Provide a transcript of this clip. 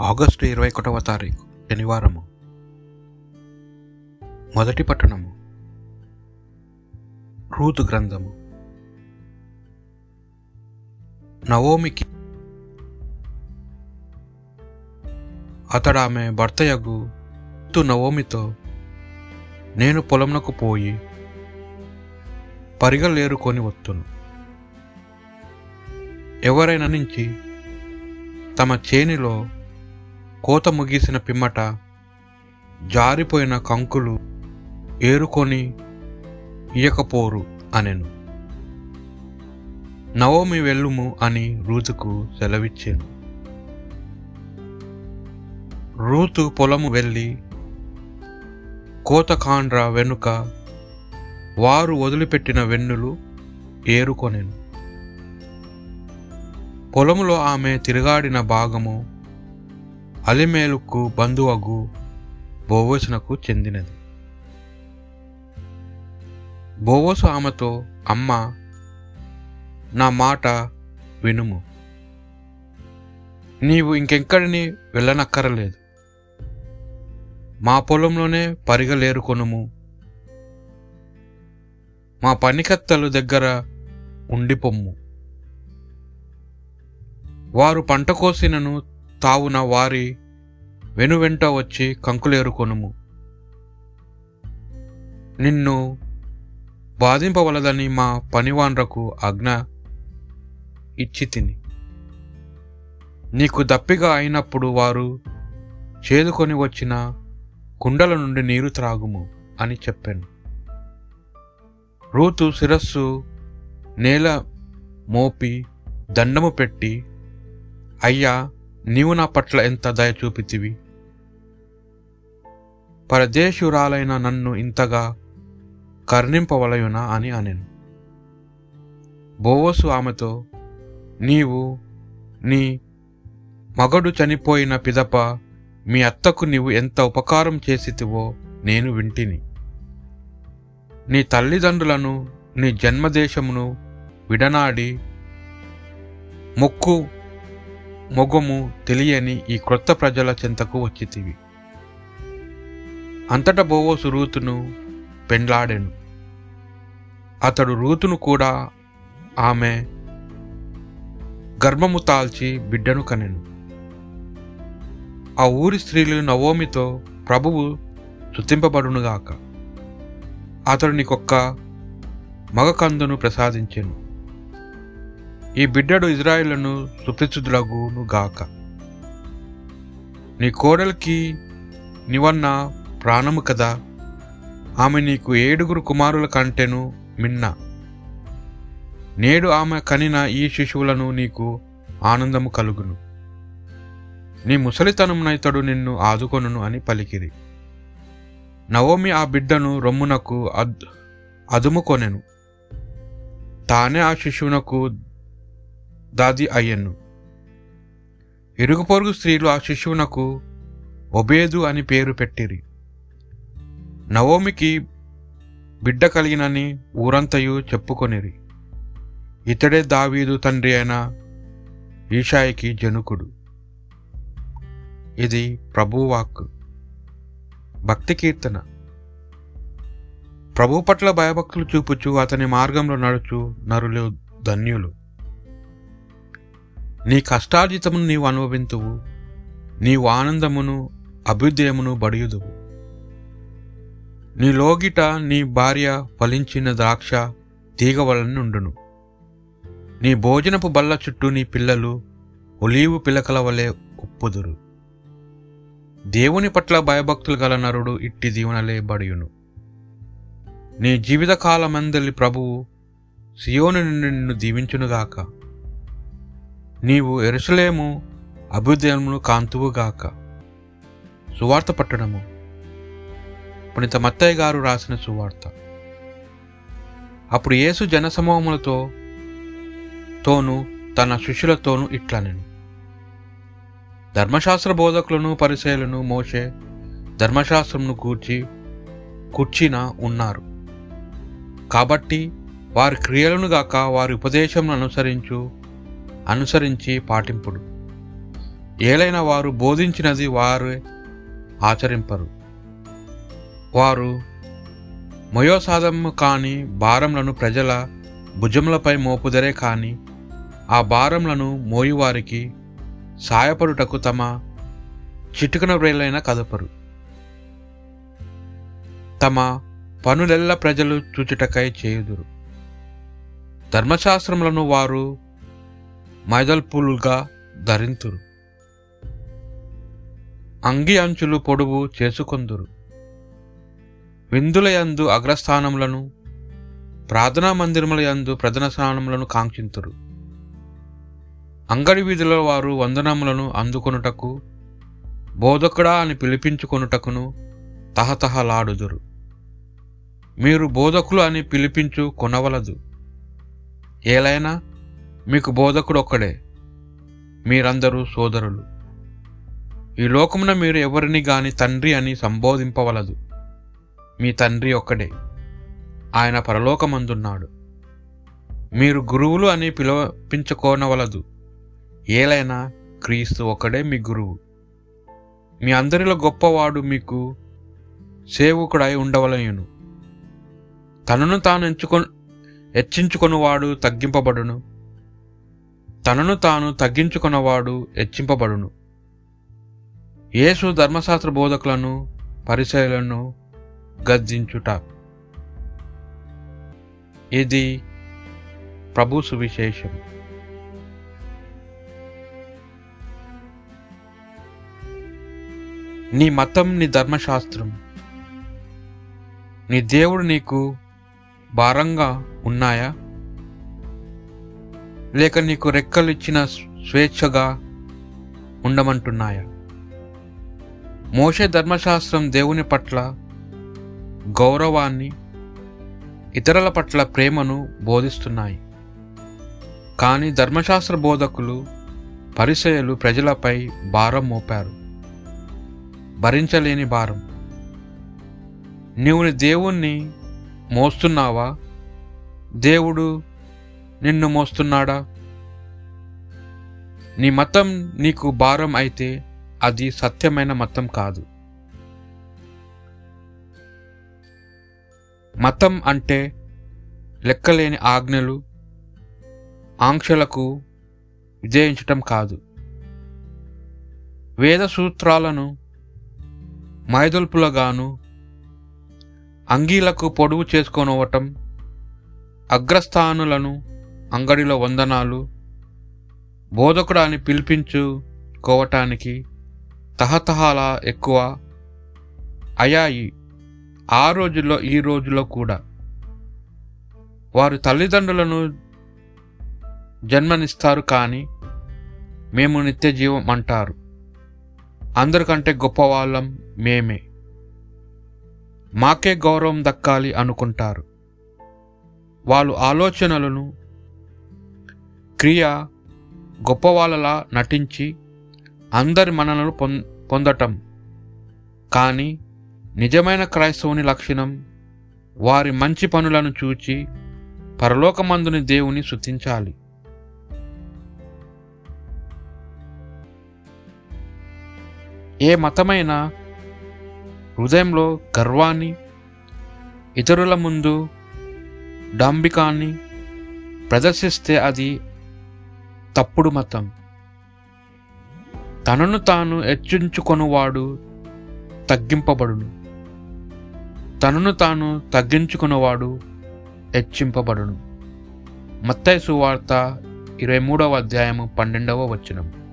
August ఇరవై ఒకటవ తారీఖు శనివారము. మొదటి పట్టణము రూతు గ్రంథము. నవోమికి అతడు ఆమె భర్తయగు తు నవోమితో నేను పొలంనకు పోయి పరిగలేరుకొని వత్తును. ఎవరైనా నుంచి తమ చేనిలో కోత ముగిసిన పిమ్మట జారిపోయిన కంకులు ఏరుకొని ఇయకపోరు అనెను. నవోమి వెళ్ళుము అని రూతుకు సెలవిచ్చాను. రూతు పొలము వెళ్ళి కోతకాండ్ర వెనుక వారు వదిలిపెట్టిన వెన్నులు ఏరుకొనెను. పొలములో ఆమె తిరగాడిన భాగము అలిమేలుకు బంధువగు బోవోసునకు చెందినది. బోవోసు ఆమెతో అమ్మ నా మాట వినుము. నీవు ఇంకెక్కడిని వెళ్ళనక్కరలేదు. మా పొలంలోనే పరిగలేరుకొనుము. మా పనికత్తలు దగ్గర ఉండిపొమ్ము. వారు పంట కోసినను తావున వారి వెనువెంట వచ్చి కంకులేరుకొనుము. నిన్ను బాధింపవలదని మా పనివాన్రకు ఆజ్ఞ ఇచ్చి తిని నీకు దప్పిగా అయినప్పుడు వారు చేదుకొని వచ్చిన కుండల నుండి నీరు త్రాగుము అని చెప్పాను. రూతు శిరస్సు నేల మోపి దండము పెట్టి అయ్యా నీవు నా పట్ల ఎంత దయ చూపితివి? పరదేశురాలైన నన్ను ఇంతగా కర్ణింపవలయునా అని అనెను. బోవసు ఆమెతో నీవు నీ మగడు చనిపోయిన పిదప మీ అత్తకు నీవు ఎంత ఉపకారం చేసితివో నేను వింటిని. నీ తల్లిదండ్రులను నీ జన్మదేశమును విడనాడి ముక్కు మొగము తెలియని ఈ క్రొత్త ప్రజల చెంతకు వచ్చితివి. అంతట బోవోసు రూతును పెండ్లాడెను. అతడు రూతును కూడా ఆమె గర్భము తాల్చి బిడ్డను కనెను. ఆ ఊరి స్త్రీలు నవోమితో ప్రభువు శుద్ధింపబడునుగాక అతడు నీకొక్క మగకందును ప్రసాదించెను. ఈ బిడ్డడు ఇజ్రాయిలను సుప్రసిద్ధులగును గాక. నీ కోడలికి నివన్న ప్రాణము కదా. ఆమె నీకు ఏడుగురు కుమారుల కంటేను మిన్న. నేడు ఆమె కనిన ఈ శిశువులను నీకు ఆనందము కలుగును. నీ ముసలితనమునైతడు నిన్ను ఆదుకొనును అని పలికిరి. నవోమి ఆ బిడ్డను రొమ్మునకు అద్ అదుముకొనెను. తానే ఆ శిశువునకు దాది అయ్యను. ఇరుగు పొరుగు స్త్రీలు ఆ శిశువునకు ఒబేదు అని పేరు పెట్టిరి. నవోమికి బిడ్డ కలిగినని ఊరంతయు చెప్పుకొనిరి. ఇతడే దావీదు తండ్రి అయిన ఈషాయికి జనుకుడు. ఇది ప్రభువాక్ భక్తి కీర్తన. ప్రభు పట్ల భయభక్తులు చూపుచు అతని మార్గంలో నడుచు నరులు ధన్యులు. నీ కష్టార్జితమును నీవు అనుభవింతువు. నీవు ఆనందమును అభ్యుదయమును బడియుదువు. నీ లోగిట నీ భార్య ఫలించిన ద్రాక్ష తీగ నీ భోజనపు బల్ల చుట్టూ నీ పిల్లలు ఒలీవు పిలకల వలె ఉప్పుదురు. దేవుని పట్ల భయభక్తులు గల నరుడు ఇట్టి దీవెనలే బడియును. నీ జీవితకాలమందలి ప్రభువు సియోను నుండి నిన్ను దీవించునుగాక. నీవు ఎరుసలేము అభ్యుదయమును కాంతువుగాక. సువార్త పట్టణము. పునిత మత్తయ్య గారు రాసిన సువార్త. అప్పుడు యేసు జనసమూహములతో తోను తన శిష్యులతోనూ ఇట్లనెను. ధర్మశాస్త్ర బోధకులను పరిచయలను మోసే ధర్మశాస్త్రమును కూర్చి కూర్చిన ఉన్నారు. కాబట్టి వారి క్రియలను గాక వారి ఉపదేశమును అనుసరించు అనుసరించి పాటింపుడు. ఏలైన వారు బోధించినది వారు ఆచరింపరు. వారు మయోసాధము కాని భారములను ప్రజల భుజములపై మోపుదరే కాని ఆ భారములను మోయువారికి సాయపడుటకు తమ చిటుకన వ్రేలైన కదపరు. తమ పనులెల్ల ప్రజలు చూచుటకై చేయుదురు. ధర్మశాస్త్రములను వారు మైదల్పులుగా ధరింతురు. అంగి అంచులు పొడువు చేసుకొందురు. విందులయందు అగ్రస్థానములను ప్రార్థనా మందిరముల యందు ప్రధాన స్నానములను కాంక్షింతురు. అంగడి వీధిలో వారు వందనములను అందుకొనుటకు బోధకుడా అని పిలిపించుకొనుటకును తహతహలాడుదురు. మీరు బోధకులు అని పిలిపించు కొనవలదు. ఏలైనా మీకు బోధకుడు ఒక్కడే మీరందరూ సోదరులు. ఈ లోకమున మీరు ఎవరిని గాని తండ్రి అని సంబోధింపవలదు. మీ తండ్రి ఒక్కడే. ఆయన పరలోకమందున్నాడు. మీరు గురువులు అని పిలిపించుకోనవలదు ఏలైనా క్రీస్తు ఒకడే మీ గురువు. మీ అందరిలో గొప్పవాడు మీకు సేవకుడై ఉండవలయును తనను తాను ఎంచుకొ హెచ్చించుకొనివాడు తగ్గింపబడును. తనను తాను తగ్గించుకున్నవాడు హెచ్చింపబడును. యేసు ధర్మశాస్త్ర బోధకులను పరిచయలను గద్దించుట. ఇది ప్రభు సువిశేషం. నీ మతం నీ ధర్మశాస్త్రం నీ దేవుడు నీకు భారంగా ఉన్నాయా? లేక నీకు రెక్కలు ఇచ్చిన స్వేచ్ఛగా ఉండమంటున్నాయా? మోషే ధర్మశాస్త్రం దేవుని పట్ల గౌరవాన్ని ఇతరుల పట్ల ప్రేమను బోధిస్తున్నాయి. కానీ ధర్మశాస్త్ర బోధకులు పరిచయలు ప్రజలపై భారం మోపారు. భరించలేని భారం. నీవు నీ దేవుణ్ణి మోస్తున్నావా? దేవుడు నిన్ను మోస్తున్నాడా? నీ మతం నీకు భారం అయితే అది సత్యమైన మతం కాదు. మతం అంటే లెక్కలేని ఆజ్ఞలు ఆంక్షలకు విజయించటం కాదు. వేద సూత్రాలను మైదొల్పులగాను అంగీలకు పొడువు చేసుకోనవటం అగ్రస్థానులను అంగడిలో వందనాలు. బోధకుడు అని పిలిపించుకోవటానికి తహతహాల ఎక్కువ. అయాయి ఆ రోజుల్లో ఈ రోజులో కూడా. వారు తల్లిదండ్రులను జన్మనిస్తారు కానీ మేము నిత్య జీవం అంటారు. అందరికంటే గొప్పవాళ్ళం మేమే. మాకే గౌరవం దక్కాలి అనుకుంటారు. వాళ్ళు ఆలోచనలను క్రియ గొప్పవాళ్ళలా నటించి అందరి మనలను పొం పొందటం. కానీ నిజమైన క్రైస్తవుని లక్షణం వారి మంచి పనులను చూచి పరలోకమందుని దేవుని శుద్ధించాలి. ఏ మతమైనా హృదయంలో గర్వాన్ని ఇతరుల ముందు డాంబికాన్ని ప్రదర్శిస్తే అది తప్పుడు మతం. తనను తాను హెచ్చించుకొనువాడు తగ్గింపబడును. తనను తాను తగ్గించుకున్నవాడు హెచ్చింపబడును. మత్తైసు సువార్త ఇరవై మూడవ అధ్యాయము పన్నెండవ వచనం.